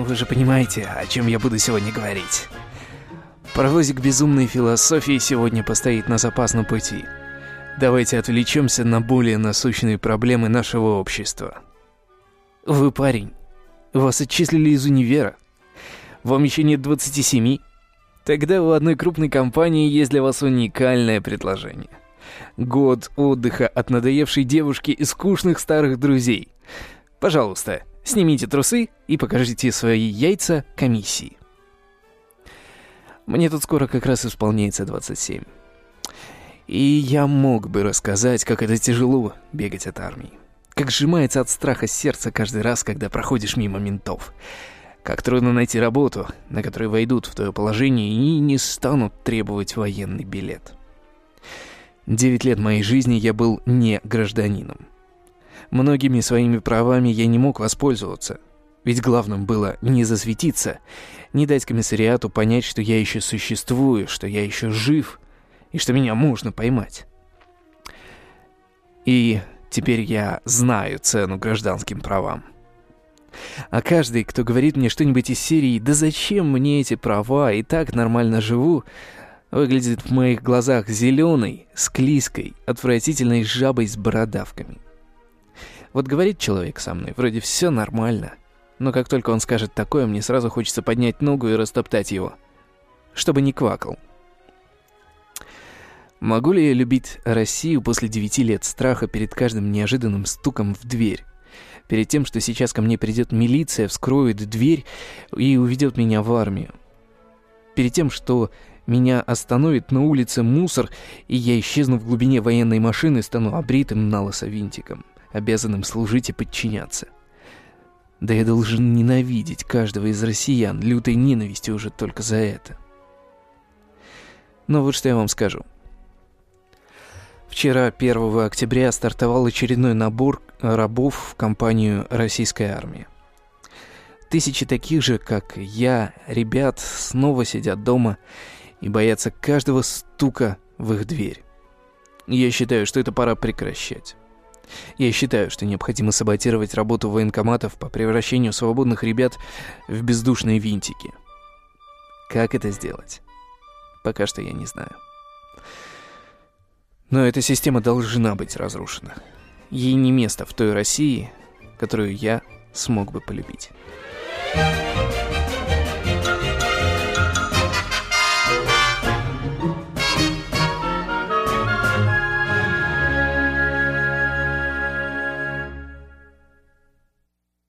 вы же понимаете, о чем я буду сегодня говорить. Паровозик безумной философии сегодня постоит на запасном пути. Давайте отвлечемся на более насущные проблемы нашего общества. Вы парень. Вас отчислили из универа. Вам еще нет 27. Тогда у одной крупной компании есть для вас уникальное предложение. Год отдыха от надоевшей девушки и скучных старых друзей. Пожалуйста, снимите трусы и покажите свои яйца комиссии. Мне тут скоро как раз исполняется 27. И я мог бы рассказать, как это тяжело бегать от армии. Как сжимается от страха сердце каждый раз, когда проходишь мимо ментов. Как трудно найти работу, на которой войдут в твое положение и не станут требовать военный билет. Девять лет моей жизни я был не гражданином. Многими своими правами я не мог воспользоваться. Ведь главным было не засветиться, не дать комиссариату понять, что я еще существую, что я еще жив и что меня можно поймать. И теперь я знаю цену гражданским правам. А каждый, кто говорит мне что-нибудь из серии «Да зачем мне эти права, и так нормально живу», выглядит в моих глазах зеленой, склизкой, отвратительной жабой с бородавками. Вот говорит человек со мной, вроде все нормально, но как только он скажет такое, мне сразу хочется поднять ногу и растоптать его, чтобы не квакал. Могу ли я любить Россию после девяти лет страха перед каждым неожиданным стуком в дверь? Перед тем, что сейчас ко мне придет милиция, вскроет дверь и уведет меня в армию? Перед тем, что меня остановит на улице мусор, и я исчезну в глубине военной машины стану обритым на лысо винтиком, обязанным служить и подчиняться. Да я должен ненавидеть каждого из россиян, лютой ненавистью уже только за это. Но вот что я вам скажу. Вчера, 1 октября, стартовал очередной набор рабов в компанию российской армии. Тысячи таких же, как я, ребят, снова сидят дома и боятся каждого стука в их дверь. Я считаю, что это пора прекращать. Я считаю, что необходимо саботировать работу военкоматов по превращению свободных ребят в бездушные винтики. Как это сделать? Пока что я не знаю. Но эта система должна быть разрушена. Ей не место в той России, которую я смог бы полюбить.